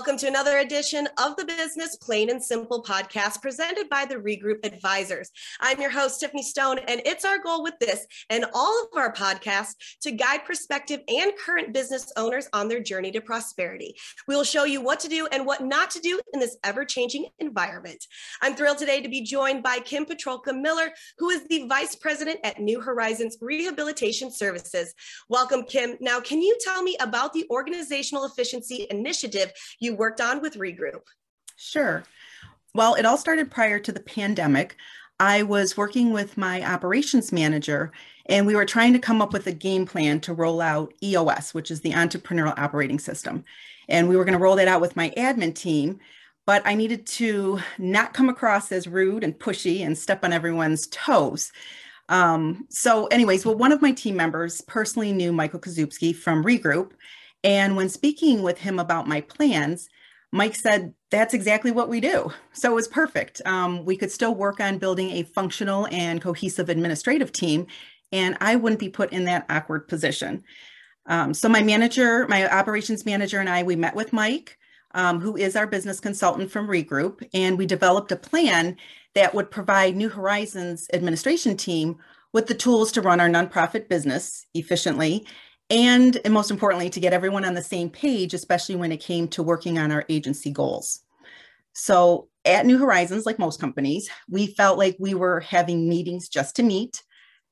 Welcome to another edition of the Business Plain and Simple podcast presented by the Regroup Advisors. I'm your host, Tiffany Stone, and it's our goal with this and all of our podcasts to guide prospective and current business owners on their journey to prosperity. We will show you what to do and what not to do in this ever changing environment. I'm thrilled today to be joined by Kim Pietrylka Miller, who is the Vice President at New Horizons Rehabilitation Services. Welcome, Kim. Now, can you tell me about the Organizational Efficiency Initiative? you worked on with Regroup? Sure. Well, it all started prior to the pandemic. I was working with my operations manager, and we were trying to come up with a game plan to roll out EOS, which is the Entrepreneurial Operating System. And we were going to roll that out with my admin team, but I needed to not come across as rude and pushy and step on everyone's toes. Um, so, anyways, well, one of my team members personally knew Michael Kazubski from Regroup, and when speaking with him about my plans, Mike said, That's exactly what we do. So it was perfect. Um, we could still work on building a functional and cohesive administrative team, and I wouldn't be put in that awkward position. Um, so my manager, my operations manager, and I, we met with Mike, um, who is our business consultant from Regroup, and we developed a plan that would provide New Horizons administration team with the tools to run our nonprofit business efficiently and, and most importantly, to get everyone on the same page, especially when it came to working on our agency goals. So at New Horizons, like most companies, we felt like we were having meetings just to meet.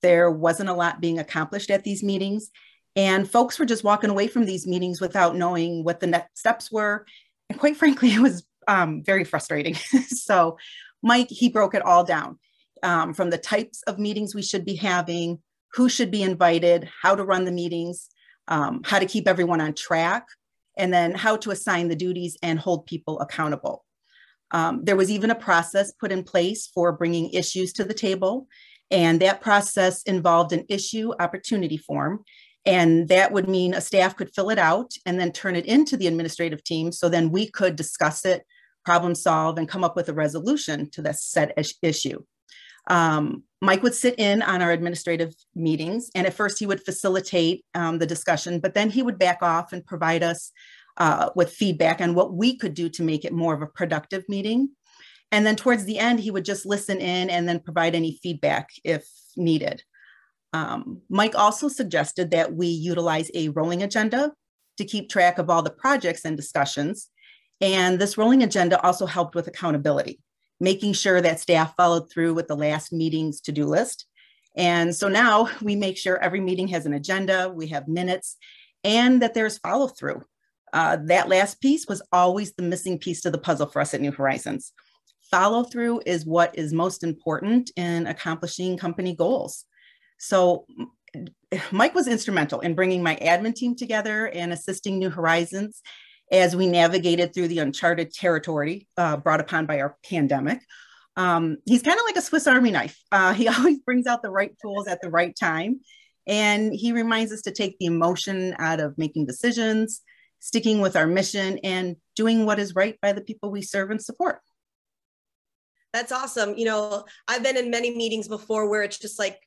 There wasn't a lot being accomplished at these meetings. And folks were just walking away from these meetings without knowing what the next steps were. And quite frankly, it was um, very frustrating. so Mike, he broke it all down um, from the types of meetings we should be having, who should be invited, how to run the meetings, um, how to keep everyone on track, and then how to assign the duties and hold people accountable. Um, there was even a process put in place for bringing issues to the table, and that process involved an issue opportunity form. And that would mean a staff could fill it out and then turn it into the administrative team. So then we could discuss it, problem solve, and come up with a resolution to that set issue. Um, Mike would sit in on our administrative meetings, and at first he would facilitate um, the discussion, but then he would back off and provide us uh, with feedback on what we could do to make it more of a productive meeting. And then towards the end, he would just listen in and then provide any feedback if needed. Um, Mike also suggested that we utilize a rolling agenda to keep track of all the projects and discussions. And this rolling agenda also helped with accountability making sure that staff followed through with the last meeting's to-do list. And so now we make sure every meeting has an agenda, we have minutes, and that there's follow through. Uh, that last piece was always the missing piece to the puzzle for us at New Horizons. Follow through is what is most important in accomplishing company goals. So, Mike was instrumental in bringing my admin team together and assisting New Horizons as we navigated through the uncharted territory uh, brought upon by our pandemic. Um, he's kind of like a Swiss Army knife. Uh, he always brings out the right tools at the right time. And he reminds us to take the emotion out of making decisions, sticking with our mission, and doing what is right by the people we serve and support. That's awesome. You know, I've been in many meetings before where it's just like,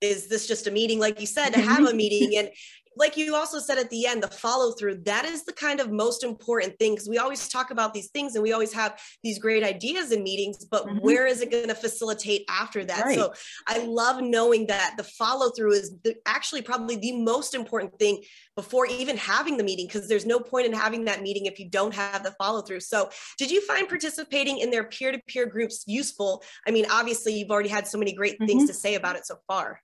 is this just a meeting? Like you said, to have a meeting. And like you also said at the end, the follow through, that is the kind of most important thing because we always talk about these things and we always have these great ideas in meetings, but mm-hmm. where is it going to facilitate after that? Right. So I love knowing that the follow through is the, actually probably the most important thing before even having the meeting because there's no point in having that meeting if you don't have the follow through. So did you find participating in their peer to peer groups useful? I mean, obviously, you've already had so many great mm-hmm. things to say about it so far.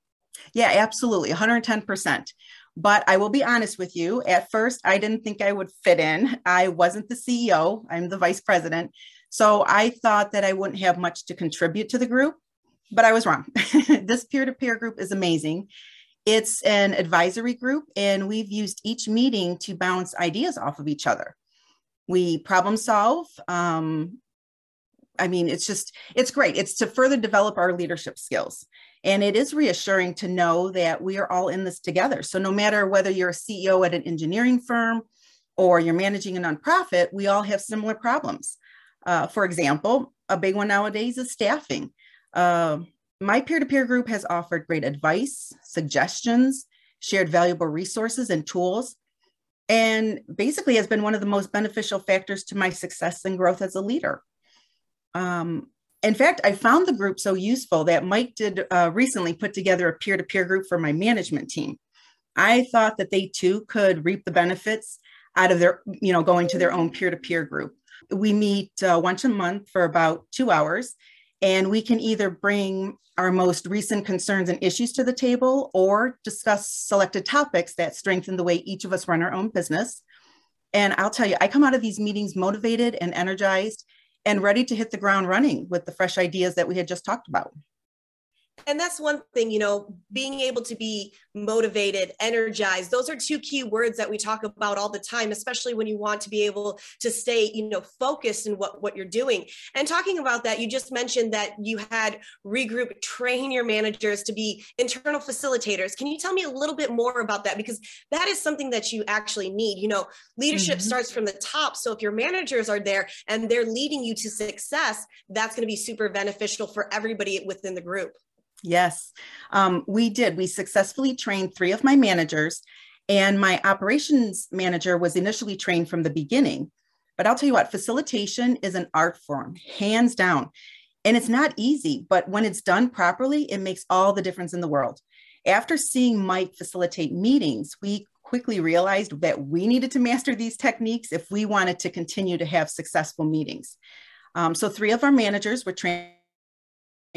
Yeah, absolutely. 110%. But I will be honest with you, at first, I didn't think I would fit in. I wasn't the CEO, I'm the vice president. So I thought that I wouldn't have much to contribute to the group, but I was wrong. this peer to peer group is amazing. It's an advisory group, and we've used each meeting to bounce ideas off of each other. We problem solve. Um, I mean, it's just, it's great. It's to further develop our leadership skills. And it is reassuring to know that we are all in this together. So, no matter whether you're a CEO at an engineering firm or you're managing a nonprofit, we all have similar problems. Uh, for example, a big one nowadays is staffing. Uh, my peer to peer group has offered great advice, suggestions, shared valuable resources and tools. and basically has been one of the most beneficial factors to my success and growth as a leader. Um, in fact, I found the group so useful that Mike did uh, recently put together a peer to peer group for my management team. I thought that they too could reap the benefits out of their, you know, going to their own peer to peer group. We meet uh, once a month for about two hours, and we can either bring our most recent concerns and issues to the table or discuss selected topics that strengthen the way each of us run our own business. And I'll tell you, I come out of these meetings motivated and energized and ready to hit the ground running with the fresh ideas that we had just talked about and that's one thing you know being able to be motivated energized those are two key words that we talk about all the time especially when you want to be able to stay you know focused in what what you're doing. And talking about that you just mentioned that you had regroup train your managers to be internal facilitators. Can you tell me a little bit more about that? Because that is something that you actually need. You know leadership mm-hmm. starts from the top. So if your managers are there and they're leading you to success that's going to be super beneficial for everybody within the group Yes, um, we did. We successfully trained three of my managers, and my operations manager was initially trained from the beginning. But I'll tell you what, facilitation is an art form, hands down. And it's not easy, but when it's done properly, it makes all the difference in the world. After seeing Mike facilitate meetings, we quickly realized that we needed to master these techniques if we wanted to continue to have successful meetings. Um, so, three of our managers were trained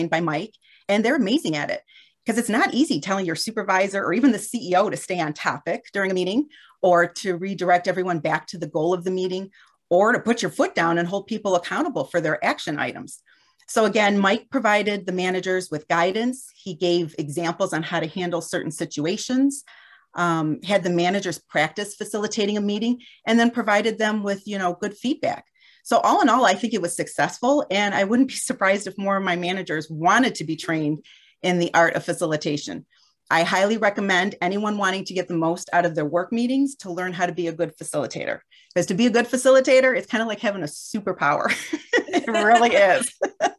by Mike, and they're amazing at it because it's not easy telling your supervisor or even the CEO to stay on topic during a meeting or to redirect everyone back to the goal of the meeting or to put your foot down and hold people accountable for their action items. So, again, Mike provided the managers with guidance. He gave examples on how to handle certain situations, um, had the managers practice facilitating a meeting, and then provided them with, you know, good feedback. So, all in all, I think it was successful. And I wouldn't be surprised if more of my managers wanted to be trained in the art of facilitation. I highly recommend anyone wanting to get the most out of their work meetings to learn how to be a good facilitator. Because to be a good facilitator, it's kind of like having a superpower. it really is.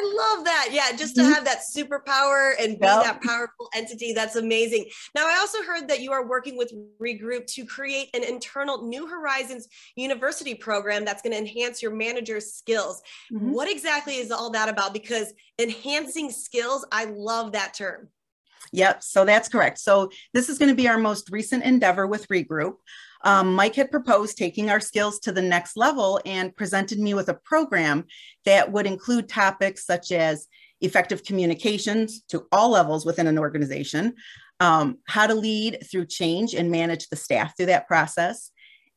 I love that. Yeah, just to mm-hmm. have that superpower and be yep. that powerful entity. That's amazing. Now, I also heard that you are working with Regroup to create an internal New Horizons University program that's going to enhance your manager's skills. Mm-hmm. What exactly is all that about? Because enhancing skills, I love that term. Yep, so that's correct. So this is going to be our most recent endeavor with Regroup. Um, Mike had proposed taking our skills to the next level and presented me with a program that would include topics such as effective communications to all levels within an organization, um, how to lead through change and manage the staff through that process,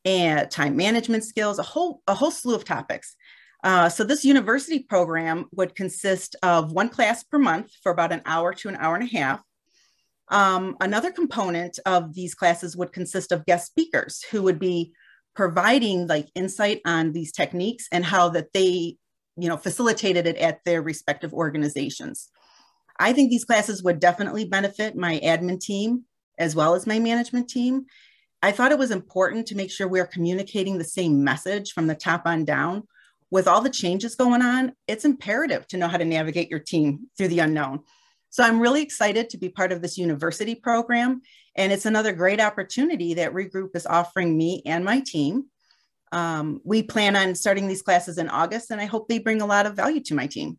and time management skills, a whole, a whole slew of topics. Uh, so this university program would consist of one class per month for about an hour to an hour and a half. Um, another component of these classes would consist of guest speakers who would be providing like insight on these techniques and how that they, you know, facilitated it at their respective organizations. I think these classes would definitely benefit my admin team as well as my management team. I thought it was important to make sure we're communicating the same message from the top on down. With all the changes going on, it's imperative to know how to navigate your team through the unknown. So I'm really excited to be part of this university program. And it's another great opportunity that Regroup is offering me and my team. Um, we plan on starting these classes in August, and I hope they bring a lot of value to my team.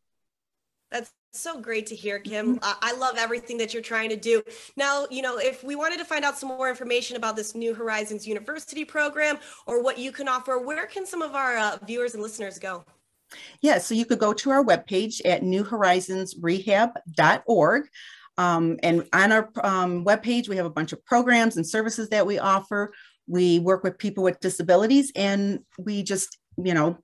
That's so great to hear, Kim. Mm-hmm. I love everything that you're trying to do. Now, you know, if we wanted to find out some more information about this New Horizons University program or what you can offer, where can some of our uh, viewers and listeners go? Yeah, so you could go to our webpage at newhorizonsrehab.org. Um, and on our um, webpage, we have a bunch of programs and services that we offer. We work with people with disabilities and we just, you know,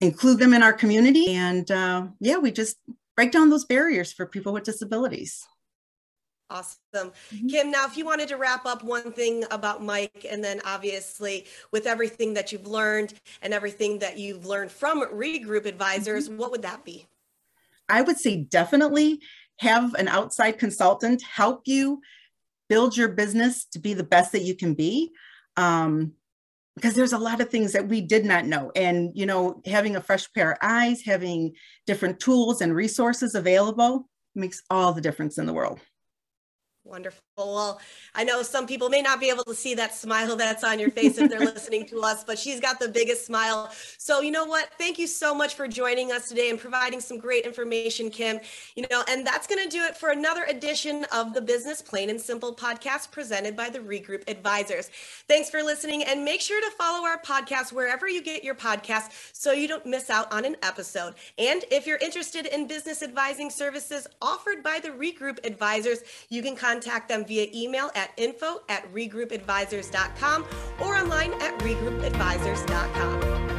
include them in our community. And uh, yeah, we just break down those barriers for people with disabilities. Awesome. Mm-hmm. Kim, now, if you wanted to wrap up one thing about Mike, and then obviously with everything that you've learned and everything that you've learned from Regroup Advisors, mm-hmm. what would that be? I would say definitely have an outside consultant help you build your business to be the best that you can be. Um, because there's a lot of things that we did not know. And, you know, having a fresh pair of eyes, having different tools and resources available makes all the difference in the world. Wonderful. Well, I know some people may not be able to see that smile that's on your face if they're listening to us, but she's got the biggest smile. So, you know what? Thank you so much for joining us today and providing some great information, Kim. You know, and that's going to do it for another edition of the Business Plain and Simple podcast presented by the Regroup Advisors. Thanks for listening and make sure to follow our podcast wherever you get your podcasts so you don't miss out on an episode. And if you're interested in business advising services offered by the Regroup Advisors, you can contact contact them via email at info at regroupadvisors.com or online at regroupadvisors.com.